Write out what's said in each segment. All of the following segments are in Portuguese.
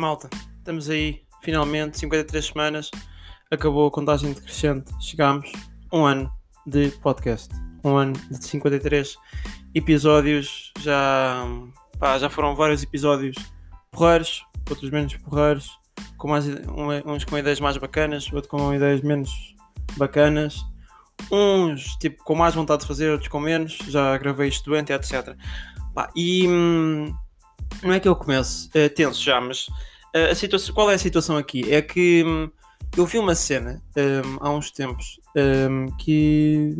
Malta, estamos aí, finalmente, 53 semanas, acabou a contagem decrescente, chegámos um ano de podcast, um ano de 53 episódios, já, pá, já foram vários episódios porreiros, outros menos porreiros, com mais, uns com ideias mais bacanas, outros com ideias menos bacanas, uns tipo com mais vontade de fazer, outros com menos, já gravei estudante, etc. Pá, e hum, não é que eu começo uh, tenso já, mas uh, a situação, qual é a situação aqui? É que um, eu vi uma cena um, há uns tempos um, que.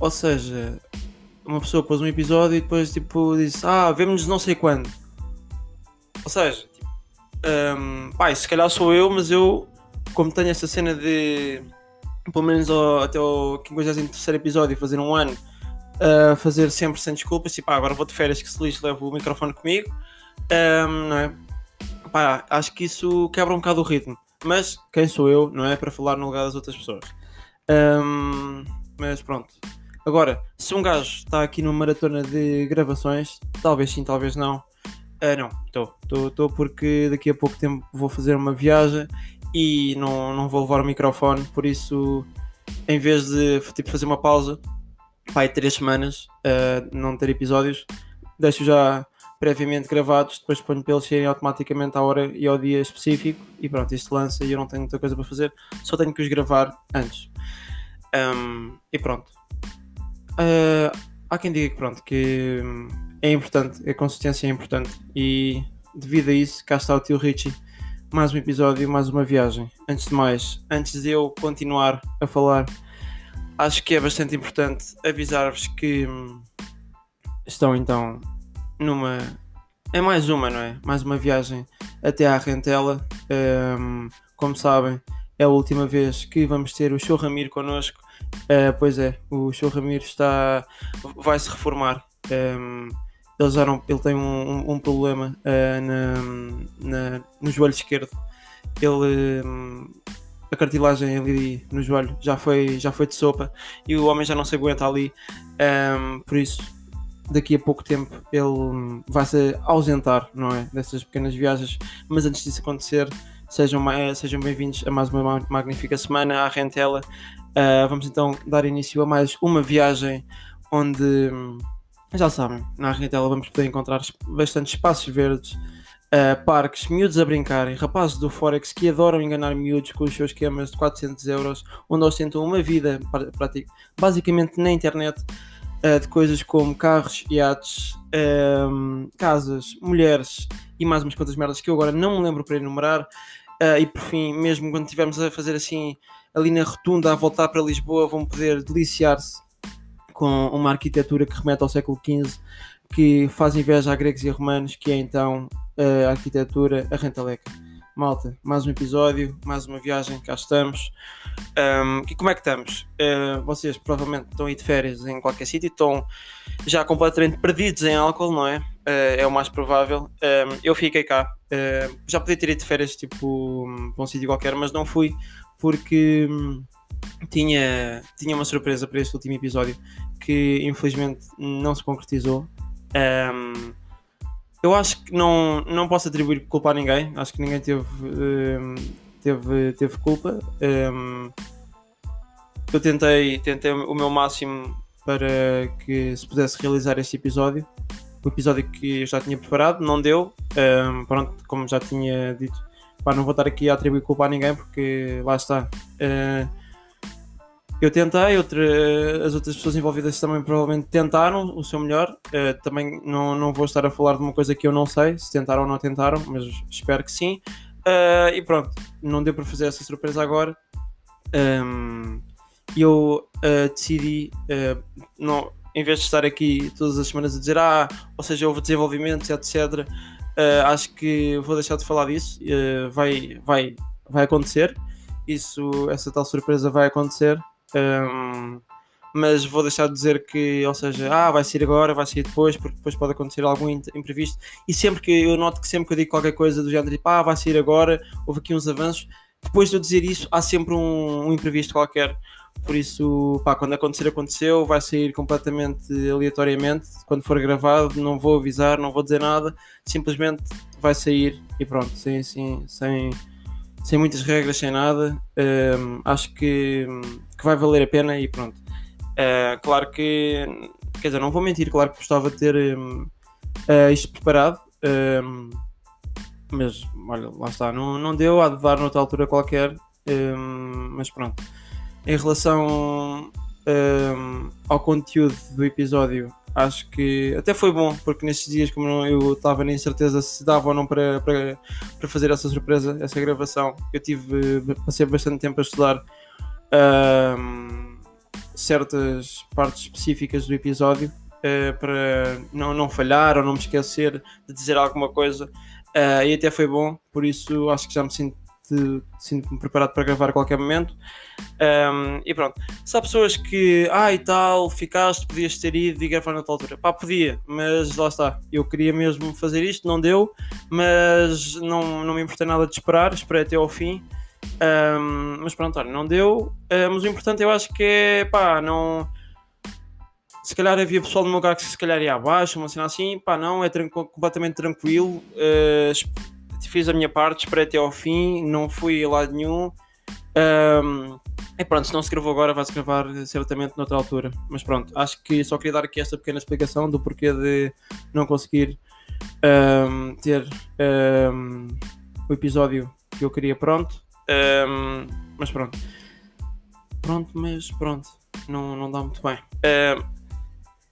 Ou seja, uma pessoa pôs um episódio e depois tipo disse: Ah, vemos não sei quando. Ou seja, tipo, um, pai, se calhar sou eu, mas eu, como tenho essa cena de pelo menos ao, até o 53 episódio, fazer um ano uh, fazer sempre sem desculpas, tipo, ah, agora vou de férias que se lixe, levo o microfone comigo, um, não é? Pá, acho que isso quebra um bocado o ritmo, mas quem sou eu, não é? Para falar no lugar das outras pessoas. Um, mas pronto. Agora, se um gajo está aqui numa maratona de gravações, talvez sim, talvez não. Uh, não, estou. Estou porque daqui a pouco tempo vou fazer uma viagem e não, não vou levar o microfone, por isso, em vez de tipo, fazer uma pausa, pai, três semanas uh, não ter episódios, deixo já previamente gravados, depois ponho para eles serem automaticamente à hora e ao dia específico e pronto, isto lança e eu não tenho muita coisa para fazer, só tenho que os gravar antes. Um, e pronto. Uh, há quem diga que pronto, que é importante, a consistência é importante e devido a isso, cá está o tio Richie, mais um episódio, mais uma viagem. Antes de mais, antes de eu continuar a falar acho que é bastante importante avisar-vos que hum, estão então numa. É mais uma, não é? Mais uma viagem até à Rentela. Um, como sabem, é a última vez que vamos ter o Show Ramiro connosco. Uh, pois é, o Show Ramiro está. vai se reformar. Um, ele, já não, ele tem um, um, problema uh, na, na, no joelho esquerdo. Ele hum, a cartilagem ali no joelho já foi, já foi de sopa e o homem já não se aguenta ali. Um, por isso, daqui a pouco tempo ele vai se ausentar, não é? Dessas pequenas viagens. Mas antes disso acontecer, sejam, sejam bem-vindos a mais uma magnífica semana à Rentela. Uh, vamos então dar início a mais uma viagem onde, já sabem, na Rentela vamos poder encontrar bastante espaços verdes uh, parques, miúdos a brincarem, rapazes do Forex que adoram enganar miúdos com os seus esquemas de 400 euros, onde ostentam uma vida basicamente na internet uh, de coisas como carros, iates, uh, casas, mulheres e mais umas quantas merdas que eu agora não me lembro para enumerar. Uh, e por fim, mesmo quando estivermos a fazer assim ali na rotunda a voltar para Lisboa, vão poder deliciar-se com uma arquitetura que remete ao século XV, que faz inveja a gregos e romanos, que é então a arquitetura, a Rentaleca. Malta, mais um episódio, mais uma viagem, cá estamos. Um, e como é que estamos? Uh, vocês provavelmente estão aí de férias em qualquer sítio estão já completamente perdidos em álcool, não é? Uh, é o mais provável. Um, eu fiquei cá. Uh, já podia ter ido de férias tipo para um sítio qualquer, mas não fui porque hum, tinha, tinha uma surpresa para este último episódio que infelizmente não se concretizou. Um, eu acho que não, não posso atribuir culpa a ninguém. Acho que ninguém teve, um, teve, teve culpa. Um, eu tentei, tentei o meu máximo para que se pudesse realizar este episódio. O episódio que eu já tinha preparado, não deu. Um, pronto, como já tinha dito, pá, não vou estar aqui a atribuir culpa a ninguém porque lá está. Eu tentei, outra, as outras pessoas envolvidas também provavelmente tentaram o seu melhor. Uh, também não, não vou estar a falar de uma coisa que eu não sei, se tentaram ou não tentaram, mas espero que sim. Uh, e pronto, não deu para fazer essa surpresa agora. Um, eu uh, decidi, não, em vez de estar aqui todas as semanas a dizer, ah, ou seja, houve desenvolvimentos, etc., acho que vou deixar de falar disso. vai, vai, vai acontecer. Isso, essa tal surpresa vai acontecer. Um, mas vou deixar de dizer que, ou seja, ah, vai ser agora, vai ser depois, porque depois pode acontecer algum imprevisto. E sempre que eu noto que sempre que eu digo qualquer coisa do género, tipo, ah, vai ser agora, houve aqui uns avanços, depois de eu dizer isso, há sempre um, um imprevisto qualquer. Por isso, pá, quando acontecer, aconteceu, vai sair completamente aleatoriamente. Quando for gravado, não vou avisar, não vou dizer nada, simplesmente vai sair e pronto, sem, sem, sem, sem muitas regras, sem nada. Um, acho que, que vai valer a pena e pronto. Uh, claro que, quer dizer, não vou mentir, claro que gostava de ter um, uh, isto preparado, um, mas olha, lá está, não, não deu, há de dar noutra altura qualquer, hum, mas pronto. Em relação hum, ao conteúdo do episódio, acho que até foi bom, porque nestes dias, como eu estava na incerteza se dava ou não para, para, para fazer essa surpresa, essa gravação, eu tive, passei bastante tempo a estudar certas partes específicas do episódio. Uh, para não, não falhar ou não me esquecer de dizer alguma coisa Uh, e até foi bom, por isso acho que já me sinto, sinto-me preparado para gravar a qualquer momento. Um, e pronto, se há pessoas que, ah e tal, ficaste, podias ter ido e gravar noutra altura. Pá, podia, mas lá está. Eu queria mesmo fazer isto, não deu, mas não, não me importei nada de esperar, esperei até ao fim. Um, mas pronto, olha, não deu. Uh, mas o importante eu acho que é, pá, não se calhar havia pessoal no meu lugar que se calhar ia abaixo, uma cena assim, pá, não, é completamente tranquilo. Uh, fiz a minha parte, esperei até ao fim, não fui a lado nenhum. Um, e pronto, se não se gravou agora, vai-se gravar certamente noutra altura. Mas pronto, acho que só queria dar aqui esta pequena explicação do porquê de não conseguir um, ter um, o episódio que eu queria pronto. Mas pronto. Pronto, mas pronto. Não, não dá muito bem.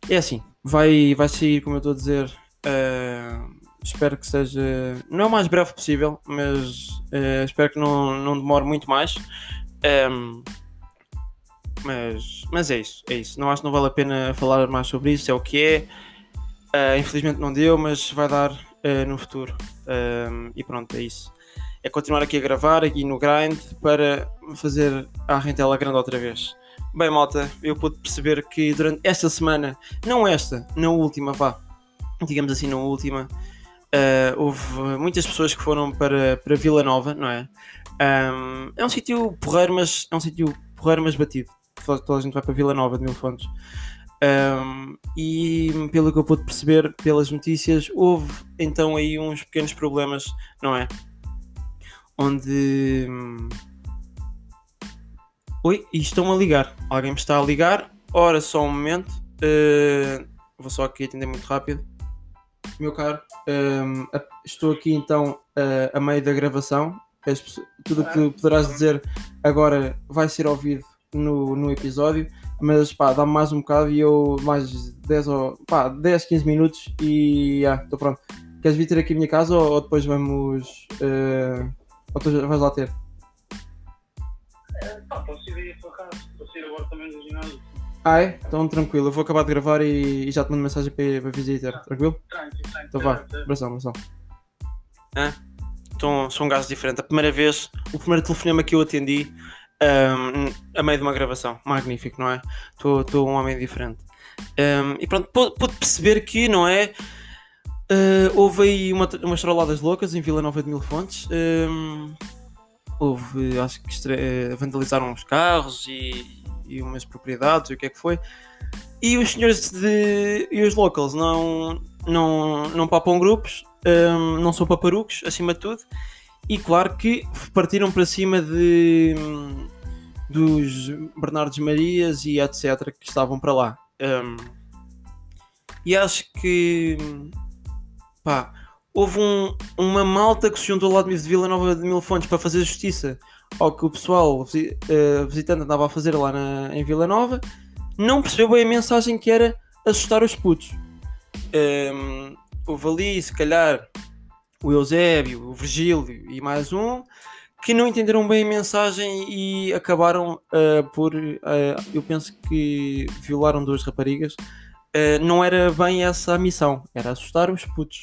É assim, vai, vai sair, como eu estou a dizer, uh, espero que seja, não é o mais breve possível, mas uh, espero que não, não demore muito mais. Um, mas, mas é isso, é isso. Não acho que não vale a pena falar mais sobre isso, é o que é. Uh, infelizmente não deu, mas vai dar uh, no futuro. Um, e pronto, é isso. É continuar aqui a gravar, aqui no grind, para fazer a rentela grande outra vez. Bem, malta, eu pude perceber que durante esta semana, não esta, na última, vá, digamos assim, na última, uh, houve muitas pessoas que foram para, para Vila Nova, não é? Um, é um sítio porreiro, mas é um sítio porreiro, mas batido. Toda a gente vai para Vila Nova de Mil Fontes. Um, e pelo que eu pude perceber pelas notícias, houve então aí uns pequenos problemas, não é? Onde hum, Oi, e estão a ligar. Alguém me está a ligar. Ora, só um momento. Uh, vou só aqui atender muito rápido. Meu caro, um, ehm, estou aqui então uh, a meio da gravação. Tudo o que poderás dizer agora vai ser ouvido no, no episódio. Mas pá, dá-me mais um bocado e eu mais 10 ou pá, 10, 15 minutos e estou pronto. Queres vir ter aqui a minha casa ou, ou depois vamos. Uh, ou tu vais lá ter? Pá, posso ir aí a tua casa. Posso ir agora também no ginásio. Ah, é? Então tranquilo, eu vou acabar de gravar e, e já te mando mensagem para, para visitar, tá. tranquilo? Tranquilo, tranquilo. Então vá, abração, abração. Ah, então, sou um gajo diferente. A primeira vez, o primeiro telefonema que eu atendi um, a meio de uma gravação, magnífico, não é? Estou um homem diferente. Um, e pronto, pude perceber que, não é? Uh, houve aí uma, umas trolladas loucas em Vila Nova de Mil Fontes. Um, houve, acho que eh, vandalizaram os carros e, e umas propriedades, e o que é que foi. E os senhores de, e os locals não, não, não papam grupos, um, não são paparucos, acima de tudo. E claro que partiram para cima de, dos Bernardos Marias e etc. que estavam para lá. Um, e acho que pá, houve um, uma malta que se juntou ao lado de Vila Nova de Mil Fontes para fazer justiça ao que o pessoal uh, visitante andava a fazer lá na, em Vila Nova, não percebeu bem a mensagem que era assustar os putos. Um, ehm, houve ali, se calhar, o Eusébio, o Virgílio e mais um que não entenderam bem a mensagem e acabaram uh, por, uh, eu penso que violaram duas raparigas. Uh, não era bem essa a missão, era assustar os putos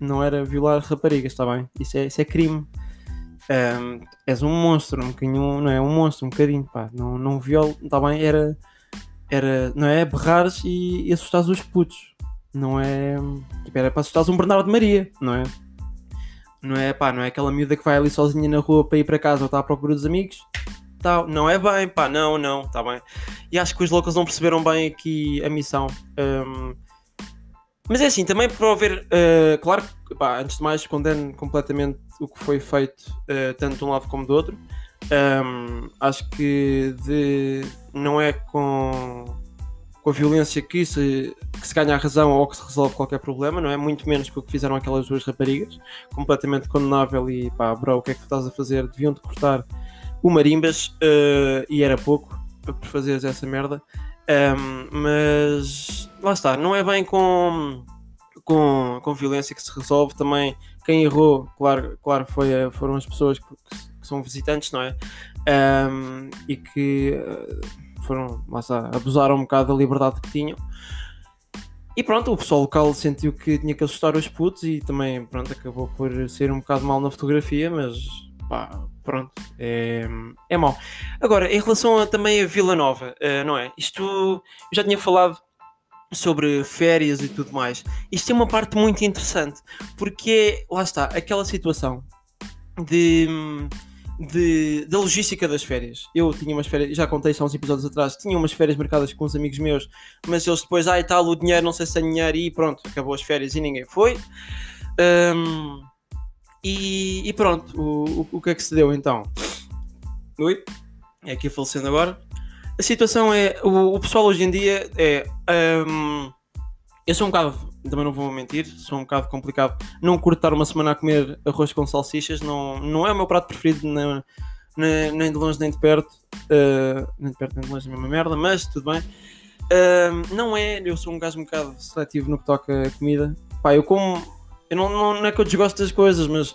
não era violar raparigas, está bem? Isso é, isso é crime. Um, és um monstro, um bocadinho, não é? Um monstro, um bocadinho, pá. Não, não violo, está bem? Era, era, não é? Berrares e, e assustares os putos. Não é. Tipo, era para assustares um Bernardo de Maria, não é? Não é, pá, não é aquela miúda que vai ali sozinha na rua para ir para casa ou está à procura dos amigos. Tá, não é bem, pá, não, não, está bem. E acho que os loucos não perceberam bem aqui a missão. Um, Mas é assim, também para haver, uh, claro, pá, antes de mais condeno completamente o que foi feito, uh, tanto de um lado como do outro. Um, acho que de, não é com, com a violência que se, que se ganha a razão ou que se resolve qualquer problema, não é? Muito menos que o que fizeram aquelas duas raparigas, completamente condenável e pá, bro, o que é que tu estás a fazer? Deviam-te cortar o marimbas uh, e era pouco para fazeres essa merda. Um, mas lá está, não é bem com, com, com violência que se resolve. Também quem errou, claro, claro foi, foram as pessoas que, que são visitantes, não é? Um, e que uh, foram, lá está, abusaram um bocado da liberdade que tinham. E pronto, o pessoal local sentiu que tinha que assustar os putos e também, pronto, acabou por ser um bocado mal na fotografia, mas pá, pronto, é, é mau. Agora, em relação a, também a Vila Nova, uh, não é? Isto, eu já tinha falado sobre férias e tudo mais. Isto é uma parte muito interessante, porque é, lá está, aquela situação de, de, da logística das férias. Eu tinha umas férias, já contei isso há uns episódios atrás, tinha umas férias marcadas com uns amigos meus, mas eles depois, ah e tal, o dinheiro, não sei se tem dinheiro, e pronto, acabou as férias e ninguém foi. Um, e, e, pronto, o, o, o, que é que se deu então? Oi? É aqui falecendo agora. A situação é. O, o pessoal hoje em dia é. Um, eu sou um bocado. Também não vou mentir, sou um bocado complicado. Não cortar uma semana a comer arroz com salsichas não, não é o meu prato preferido, nem, nem, nem de longe nem de perto. Uh, nem de perto nem de longe, é a mesma merda, mas tudo bem. Uh, não é, eu sou um gajo um bocado seletivo no que toca a comida. Pá, eu como eu não, não, não é que eu desgosto das coisas, mas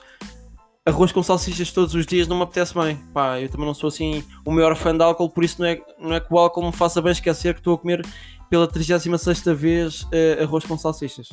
arroz com salsichas todos os dias não me apetece bem. Pá, eu também não sou assim o maior fã de álcool, por isso não é, não é que o álcool me faça bem esquecer que estou a comer pela 36 vez uh, arroz com salsichas.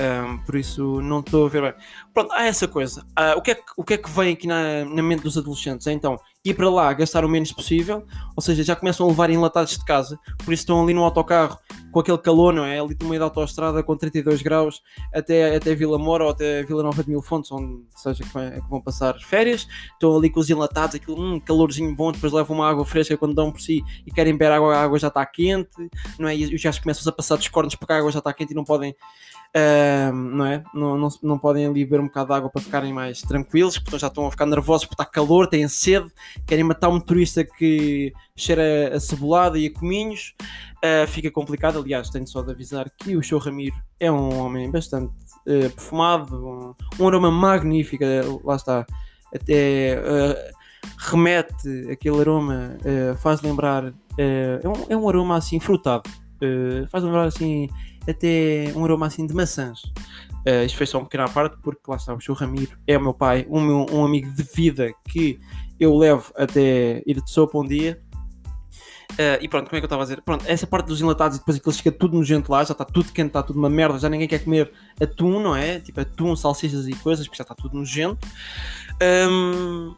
Um, por isso não estou a ver bem. Pronto, há essa coisa. Uh, o, que é que, o que é que vem aqui na, na mente dos adolescentes? É, então, ir para lá, gastar o menos possível, ou seja, já começam a levar enlatados de casa, por isso estão ali no autocarro com aquele calor, não é? Ali no meio da autoestrada com 32 graus até, até Vila Moura ou até Vila Nova de Mil Fontes, onde seja que, é que vão passar férias, estão ali com os enlatados, aquele hum, calorzinho bom, depois levam uma água fresca quando dão por si e querem beber água, a água já está quente, não é? E os gajos começam a passar dos cornos porque a água já está quente e não podem Uh, não é? Não, não, não podem ali beber um bocado de água para ficarem mais tranquilos, porque já estão a ficar nervosos porque está calor, têm sede, querem matar um motorista que cheira a cebolada e a cominhos. Uh, fica complicado. Aliás, tenho só de avisar que o show Ramiro é um homem bastante uh, perfumado, um, um, aroma magnífico. Lá está, até remete aquele aroma, faz lembrar. é, um, é um aroma assim frutado, faz lembrar assim até um aroma assim de maçãs. Uh, isto foi só um pequeno à parte, porque lá está, o João Ramiro é o meu pai, um, meu, um amigo de vida que eu levo até ir de sopa um dia. Uh, e pronto, como é que eu estava a dizer? Pronto, essa parte dos enlatados e depois aquilo fica tudo nojento lá, já está tudo quente, está tudo uma merda, já ninguém quer comer atum, não é? Tipo atum, salsichas e coisas, porque já está tudo nojento. Um,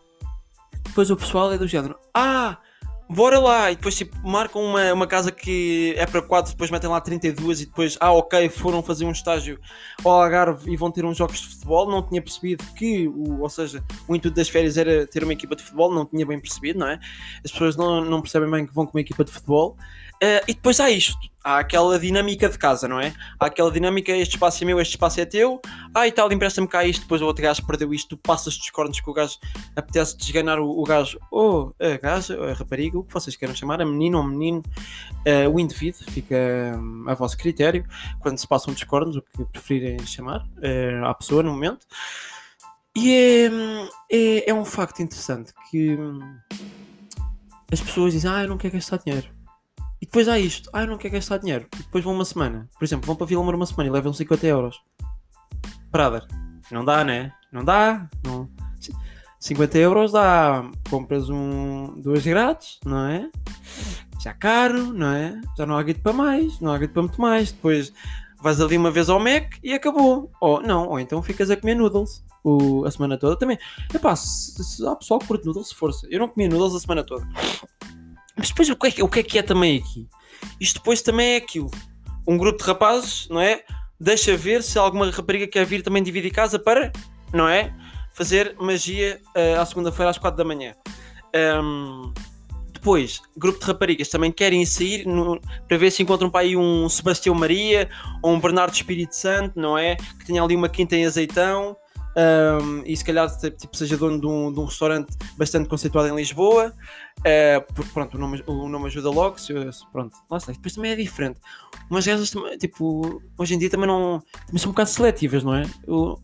depois o pessoal é do género: Ah, bora lá, e depois tipo, marcam uma, uma casa que é para 4, depois metem lá 32 e depois, ah ok, foram fazer um estágio ao Algarve e vão ter uns jogos de futebol, não tinha percebido que, o, ou seja, o intuito das férias era ter uma equipa de futebol, não tinha bem percebido, não é? As pessoas não, não percebem bem que vão com uma equipa de futebol, Uh, e depois há isto, há aquela dinâmica de casa, não é? Há aquela dinâmica, este espaço é meu, este espaço é teu, ah e tal, empresta-me cá isto, depois o outro gajo perdeu isto, passas dos cornos que o gajo apetece desganar o, o gajo, ou oh, a gaja, a rapariga, o que vocês queiram chamar, a menina ou menino, uh, o indivíduo, fica um, a vosso critério, quando se passam dos cornos, o que preferirem chamar uh, à pessoa no momento. E é, é, é um facto interessante que hum, as pessoas dizem, ah, eu não quero gastar dinheiro. E depois há isto, ah, eu não quero gastar dinheiro. E depois vão uma semana. Por exemplo, vão para Vila Moura uma semana e levam 50 euros. Brother, não dá, né? Não dá. Não. 50 euros dá. Compras um, duas grátis, não é? Já caro, não é? Já não há guito para mais, não há guito para muito mais. Depois vais ali uma vez ao Mac e acabou. Ou não, ou então ficas a comer noodles o, a semana toda. Também, epá, se, se há pessoal que curte noodles, força. Eu não comia noodles a semana toda. Mas depois o que, é que, o que é que é também aqui? Isto depois também é aquilo. Um grupo de rapazes, não é? Deixa ver se alguma rapariga quer vir também dividir casa para, não é? Fazer magia uh, à segunda-feira às 4 da manhã. Um, depois, grupo de raparigas também querem sair no- para ver se encontram para aí um Sebastião Maria ou um Bernardo Espírito Santo, não é? Que tenha ali uma quinta em azeitão um, e se calhar tipo, seja dono de um, de um restaurante bastante conceituado em Lisboa, uh, porque pronto, o nome, o nome ajuda logo. Se, pronto, lá está. Depois também é diferente. Umas gajas, tipo, hoje em dia também não. Também são um bocado seletivas, não é? Eu-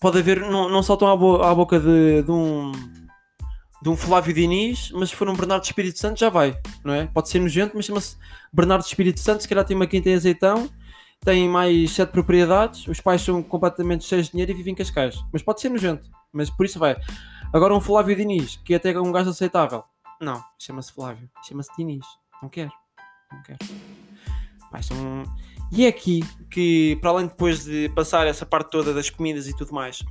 pode haver, não, não saltam à, bo- à boca de, de um. De um Flávio Diniz, mas se for um Bernardo Espírito Santo já vai, não é? Pode ser nojento, mas chama-se Bernardo Espírito Santo. Se calhar tem uma quinta em azeitão, tem mais sete propriedades, os pais são completamente cheios de dinheiro e vivem em Cascais. Mas pode ser nojento, mas por isso vai. Agora um Flávio Diniz, que é até um gajo aceitável. Não, chama-se Flávio, chama-se Diniz. Não quero, não quero. Um- E é aqui que, para além depois de passar essa parte toda das comidas e tudo mais,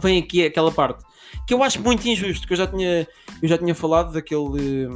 vem aqui aquela parte que eu acho muito injusto, que eu já tinha, eu já tinha falado daquele.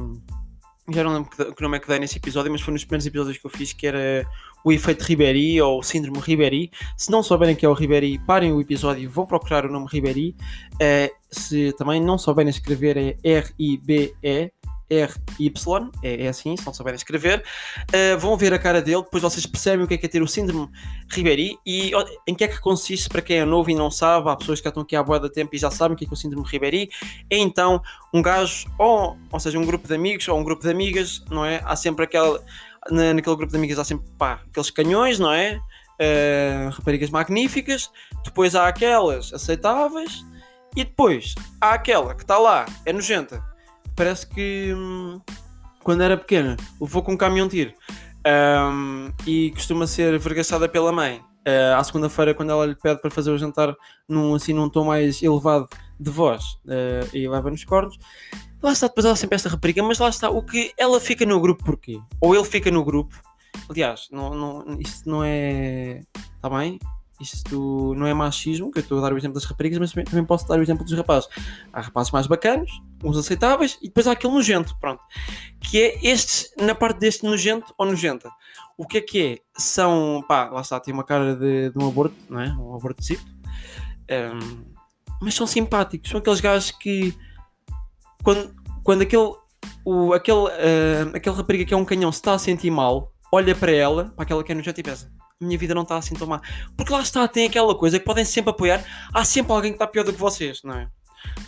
Já não lembro que, nome é que dei nesse episódio, mas foi nos primeiros episódios que eu fiz que era o efeito Ribéry ou o síndrome Ribéry. Se não souberem que é o Ribéry, parem o episódio e vão procurar o nome Ribéry. Eh, se também não souberem escrever, é R-I-B-E. R-Y, é, é assim, se não souberem escrever, eh, vão ver a cara dele, depois vocês percebem o que é que é ter o síndrome Ribéry e em que é que consiste para quem é novo e não sabe, há pessoas que já estão aqui há boa de tempo e já sabem o que é que é o síndrome Ribéry, é então um gajo, ou, ou seja, um grupo de amigos ou um grupo de amigas, não é? Há sempre aquela, na- naquele grupo de amigas há sempre, pá, aqueles canhões, não é? Eh, raparigas magníficas, depois há aquelas aceitáveis e depois há aquela que está lá, é nojenta. Parece que hum, quando era pequena levou com um caminhão tiro Hum, e costuma ser vergaçada pela mãe. Eh, à segunda-feira, quando ela lhe pede para fazer o jantar num, assim, num tom mais elevado de voz eh, e leva nos cornos, lá está, depois ela sempre esta rapariga, mas lá está, o que ela fica no grupo porquê? Ou ele fica no grupo, aliás, não, não, isto não é. Está bem? Isto não é machismo, que eu estou a dar o exemplo das raparigas, mas também, posso dar o exemplo dos rapazes. Há rapazes mais bacanos, uns aceitáveis, e depois há aquele nojento, pronto. Que é estes, na parte deste nojento ou nojenta. O que é que é? São, pá, lá está, tem uma cara de, de um aborto, não é? Um abortocito. Hum, mas são simpáticos, são aqueles gajos que quando, quando aquele, o, aquele, ah, aquele rapariga que é um canhão se está a sentir mal, olha para ela, para aquela que é nojenta e pensa: minha vida não está assim tão má. Porque lá está, tem aquela coisa que podem sempre apoiar. Há sempre alguém que está pior do que vocês, não é?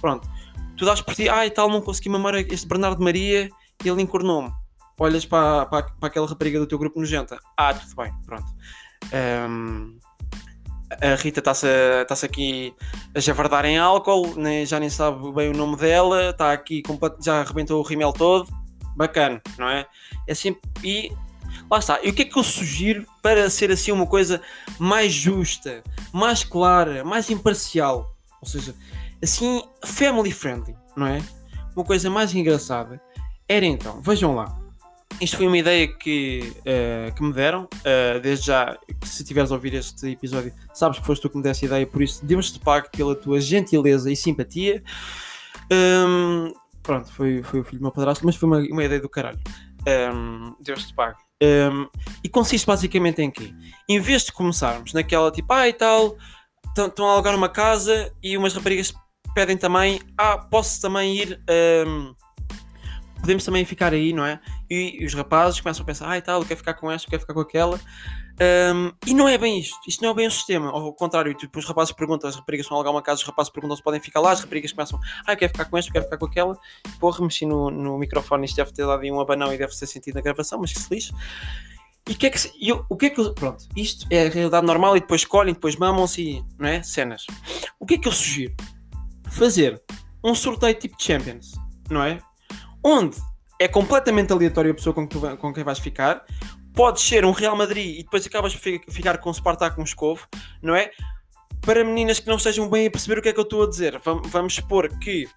Pronto, tu dás por ti, ai tal, não consegui mamar este Bernardo Maria e ele encornou-me. Olhas para, para, para aquela rapariga do teu grupo nojenta. Ah, tudo bem, pronto. Ahm, a Rita está-se está aqui a javardar em álcool, nem- já nem sabe bem o nome dela, está aqui, já arrebentou o rimel todo. Bacana, não é? É sempre. E lá está. E o que é que eu sugiro para ser assim uma coisa mais justa, mais clara, mais imparcial? Ou seja, assim, family friendly, não é? Uma coisa mais engraçada. Era então, vejam lá. Isto foi uma ideia que, eh, que me deram. eh, desde já, se tiveres a ouvir este episódio, sabes que foste tu que me deste a ideia, por isso Deus te pague pela tua gentileza e simpatia. Hum, pronto, foi, foi o filho do meu padrasto, mas foi uma, uma ideia do caralho. Hum, Deus te pague. Hum, e consiste basicamente em quê? Em vez de começarmos naquela tipo, ah e tal, estão a alugar uma casa e umas raparigas pedem também, ah, posso também ir. hum, podemos também ficar aí, não é? E, e os rapazes começam a pensar, ah e tal, eu quero ficar com esta, eu quero ficar com aquela. Hum, e não é bem isto, isto não é bem o sistema. Ao contrário, tipo, os rapazes perguntam, as raparigas vão alugar uma casa, os rapazes perguntam se podem ficar lá, as raparigas começam, ah, eu quero ficar com esta, eu quero ficar com aquela. Porra, mexi no, no microfone, isto deve ter dado um abanão e deve ser sentido na gravação, mas que se lixe. E o que é que, eu- o que é que eu- pronto, isto é a realidade normal e depois escolhem, depois mamam-se não é? Cenas. O que é que eu sugiro? Fazer um sorteio tipo Champions, não é? Onde é completamente aleatório a pessoa com, que tu com quem vais ficar. Pode ser um Real Madrid e depois acabas por fi- ficar com o Spartak Moscovo, não é? Para meninas que não estejam bem a perceber o que é que eu estou a dizer, vam- vamos supor que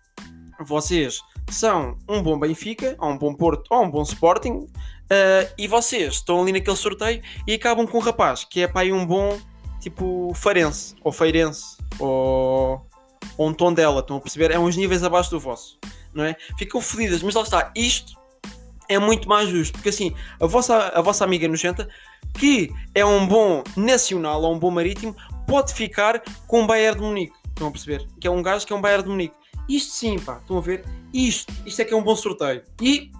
vocês são um bom Benfica, ou um bom Porto, ou um bom Sporting, ah, e vocês estão ali naquele sorteio e acabam com um rapaz que é aí um bom tipo Farense, ou Feirense, ou, ou um tom dela, estão a perceber? É uns níveis abaixo do vosso, não é? Ficam fodidas, mas lá está, isto é muito mais justo, porque assim, a vossa, a vossa amiga nojenta, que é um bom nacional ou um bom marítimo, pode ficar com um Bayern de Munique, estão a perceber? Que é um gajo que é um Bayern de Munique. Isto sim, pá, estão a ver? Isto, isto é que é um bom sorteio. E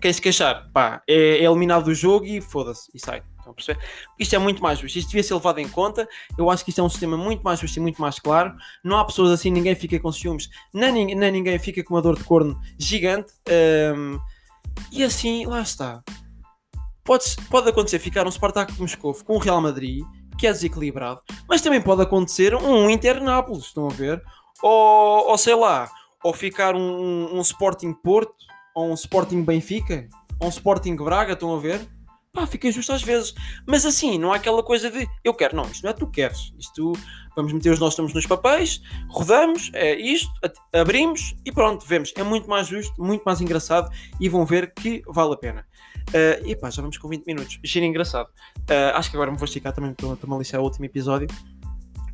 quem se queixar, pá, é, é eliminado do jogo e foda-se, e sai. Estão a perceber? Isto é muito mais justo, isto devia ser levado em conta. Eu acho que isto é um sistema muito mais justo e muito mais claro. Não há pessoas assim, ninguém fica com ciúmes, nem, nem ninguém fica com uma dor de corno gigante. Um, e assim, lá está. Pode, pode acontecer ficar um Spartak Moscou com o Real Madrid, que é desequilibrado, mas também pode acontecer um Inter Nápoles, estão a ver? Ou, ou sei lá, ou ficar um, um Sporting Porto, ou um Sporting Benfica, ou um Sporting Braga, estão a ver? Pá, fica justo às vezes. Mas assim, não há aquela coisa de eu quero, não, isto não é tu queres. Isto vamos meter os nossos nomes nos papéis, rodamos, é isto, abrimos e pronto, vemos. É muito mais justo, muito mais engraçado e vão ver que vale a pena. Uh, e pá, já vamos com 20 minutos. Giro engraçado. Uh, acho que agora me vou esticar também, estou-me a lixar o último episódio.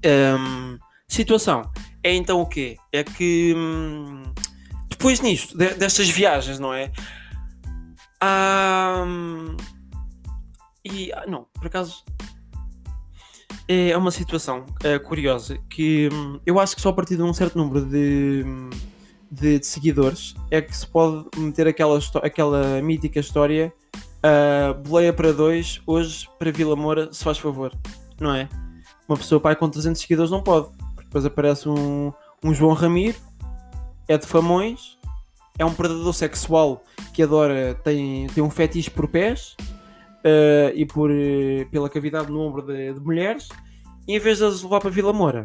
Um, situação é então o quê? É que hum, depois nisto, de, destas viagens, não é? Hum, e ah, não, por acaso é uma situação uh, curiosa que hum, eu acho que só a partir de um certo número de, hum, de, de seguidores é que se pode meter aquela, aquela mítica história uh, boleia para dois, hoje para Vila Moura, se faz favor, não é? Uma pessoa pai com 300 seguidores não pode, porque depois aparece um, um João Ramiro, é de Famões, é um predador sexual que adora, tem, tem um fetiche por pés uh, e por, uh, pela cavidade no ombro de, de, mulheres, e em vez de as levar para Vila Moura,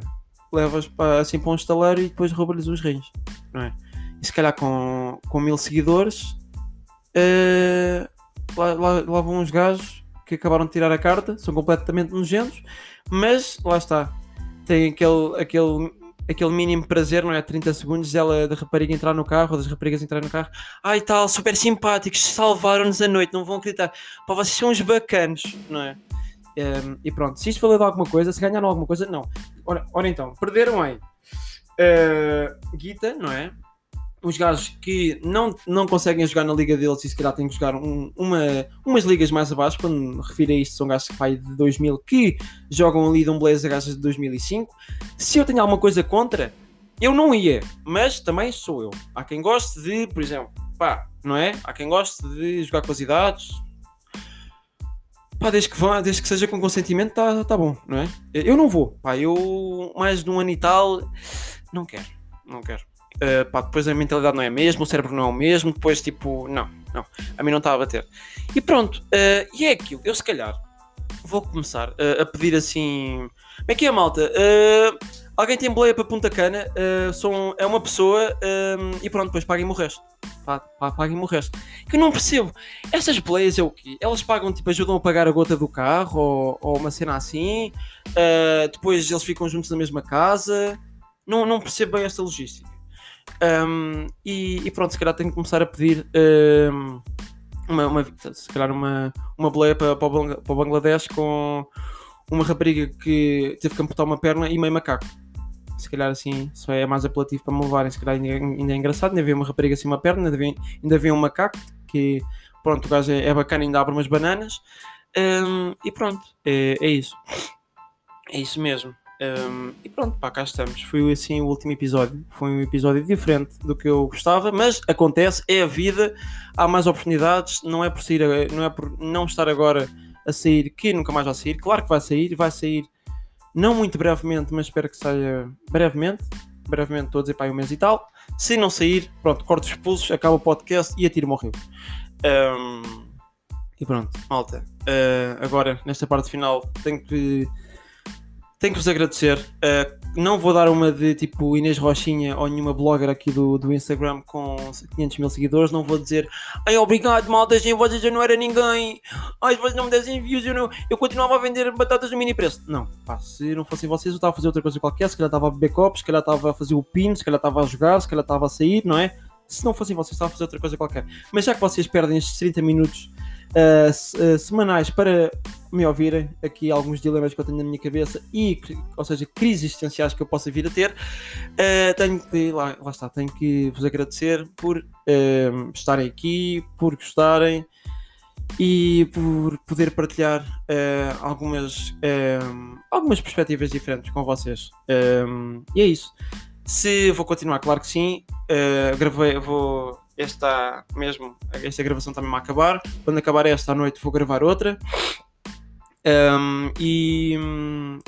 levas para, assim para um estaleiro e depois rouba-lhes os rins, não é? E se calhar com, com mil seguidores, uh, lá, lá, lá vão uns gajos que acabaram de tirar a carta, são completamente nojentos, mas lá está, tem aquele, aquele aquele mínimo prazer, não é? 30 segundos dela, da rapariga entrar no carro, ou das raparigas entrar no carro. Ai tal, super simpáticos, salvaram-nos a noite, não vão acreditar. Pá, vocês são uns bacanos, não é? Um, e pronto, se isto valeu de alguma coisa, se ganharam alguma coisa, não. Ora, ora então, perderam aí uh, Guita, não é? Os gajos que não, não conseguem jogar na liga deles e se calhar têm que jogar um, uma, umas ligas mais abaixo, quando me refiro a isto, são gajos pai de 2000 que jogam ali de um Blazer gajos de 2005. Se eu tenho alguma coisa contra, eu não ia, mas também sou eu. Há quem goste de, por exemplo, pá, não é? Há quem goste de jogar com as idades. Pá, desde que, vá, desde que seja com consentimento, tá, tá bom, não é? Eu não vou, pá, eu mais de um ano e tal, não quero, não quero. Uh, pá, depois a mentalidade não é a mesma, o cérebro não é o mesmo, depois tipo, não, não, a mim não está a bater. E pronto, uh, e é aquilo, eu se calhar vou começar uh, a pedir assim. Como é que é, malta? alguém tem boleia para Punta Cana, são, é uma pessoa e pronto, depois paguem-me o resto. Paguem-me o resto. Que eu não percebo. Essas boleias é o quê? Elas pagam, tipo, ajudam a pagar a gota do carro ou, ou uma cena assim, depois eles ficam juntos na mesma casa. Não, não percebo bem esta logística. Um, e, e, pronto, se calhar tenho que começar a pedir um, uma, uma, se calhar uma, uma boleia para, para, o Bangladesh com uma rapariga que teve que amputar uma perna e meio macaco. Se calhar assim só é mais apelativo para me levarem. Se calhar ainda, ainda é engraçado. Ainda havia uma rapariga assim uma perna, ainda havia, ainda havia um macaco que pronto, o gajo é, é bacana, ainda abre umas bananas. Um, e pronto, é, é isso. É isso mesmo. Um, e pronto, pá, cá estamos. Foi assim o último episódio. Foi um episódio diferente do que eu gostava, mas acontece, é a vida, há mais oportunidades. Não é por sair, não é por não estar agora a sair que nunca mais vai sair. Claro que vai sair, vai sair não muito brevemente, mas espero que saia brevemente. Brevemente, estou a dizer para um mês e tal. Se não sair, pronto, corto os pulsos, acaba o podcast e atiro-me ao rio. Um, e pronto, malta. Uh, agora, nesta parte final, tenho que tenho que vos agradecer. Uh, não vou dar uma de tipo Inês Rochinha ou nenhuma blogger aqui do, do Instagram com 500 mil seguidores. Não vou dizer ai obrigado, malta, sem vocês eu não era ninguém. Ai, se vocês não me dessem views, eu, não, eu continuava a vender batatas no mini preço. Não, pá, se não fossem vocês, eu estava a fazer outra coisa qualquer. Se calhar estava a beber copos, se calhar estava a fazer o pin, se calhar estava a jogar, se calhar estava a sair, não é? Se não fossem vocês, estava a fazer outra coisa qualquer. Mas já que vocês perdem estes 30 minutos uh, semanais para me ouvirem aqui alguns dilemas que eu tenho na minha cabeça e, ou seja, crises existenciais que eu possa vir a ter, uh, tenho que, lá, lá, está, tenho que vos agradecer por uh, estarem aqui, por gostarem e por poder partilhar uh, algumas, algumas perspectivas diferentes com vocês. e é isso. Se vou continuar, claro que sim. gravei, vou está mesmo, esta gravação a acabar. Quando acabar esta à noite vou gravar outra. Um, e,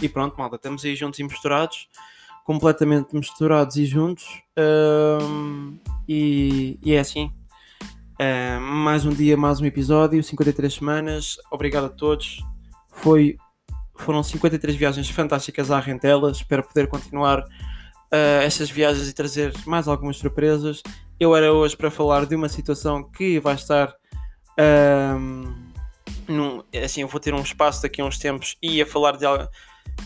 e, pronto, malta, estamos aí juntos e misturados, completamente misturados e juntos. Um, e, e, é assim. Mais um dia, mais um episódio, 53 semanas. Obrigado a todos. Foi, foram 53 viagens fantásticas à Rentela. Espero poder continuar uh, essas viagens e trazer mais algumas surpresas. Eu era hoje para falar de uma situação que vai estar. Num, assim, eu vou ter um espaço daqui a uns tempos e ia falar de,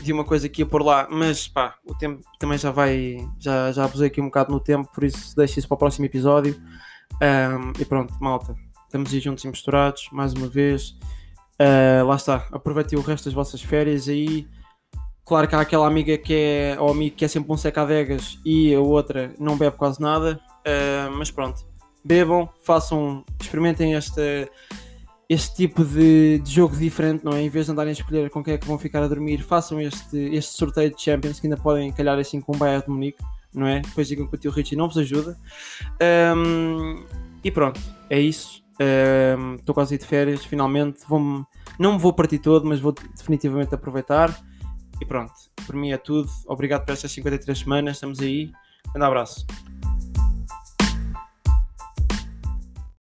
de uma coisa que ia por lá, mas pá, o tempo também já vai, já, já abusei aqui um bocado no tempo, por isso deixo isso para o próximo episódio. Um, e pronto, malta, estamos aí juntos e misturados, mais uma vez. Uh, lá está, aproveitem o resto das vossas férias aí. Claro que há aquela amiga que é, ou amigo que é sempre um seca-adegas e a outra não bebe quase nada, uh, mas pronto, bebam, façam, experimentem esta este tipo de, de, jogo diferente, não é? Em vez de andarem a escolher com quem é que vão ficar a dormir, façam este, este sorteio de Champions que ainda podem calhar assim com o Bayern de Munique, não é? Depois digam que o tio Richie não vos ajuda. Um, e pronto, é isso. Estou um, quase de férias, finalmente. Vou não me vou partir todo, mas vou definitivamente aproveitar. E pronto, por mim é tudo. Obrigado por estas 53 semanas, estamos aí. Um abraço.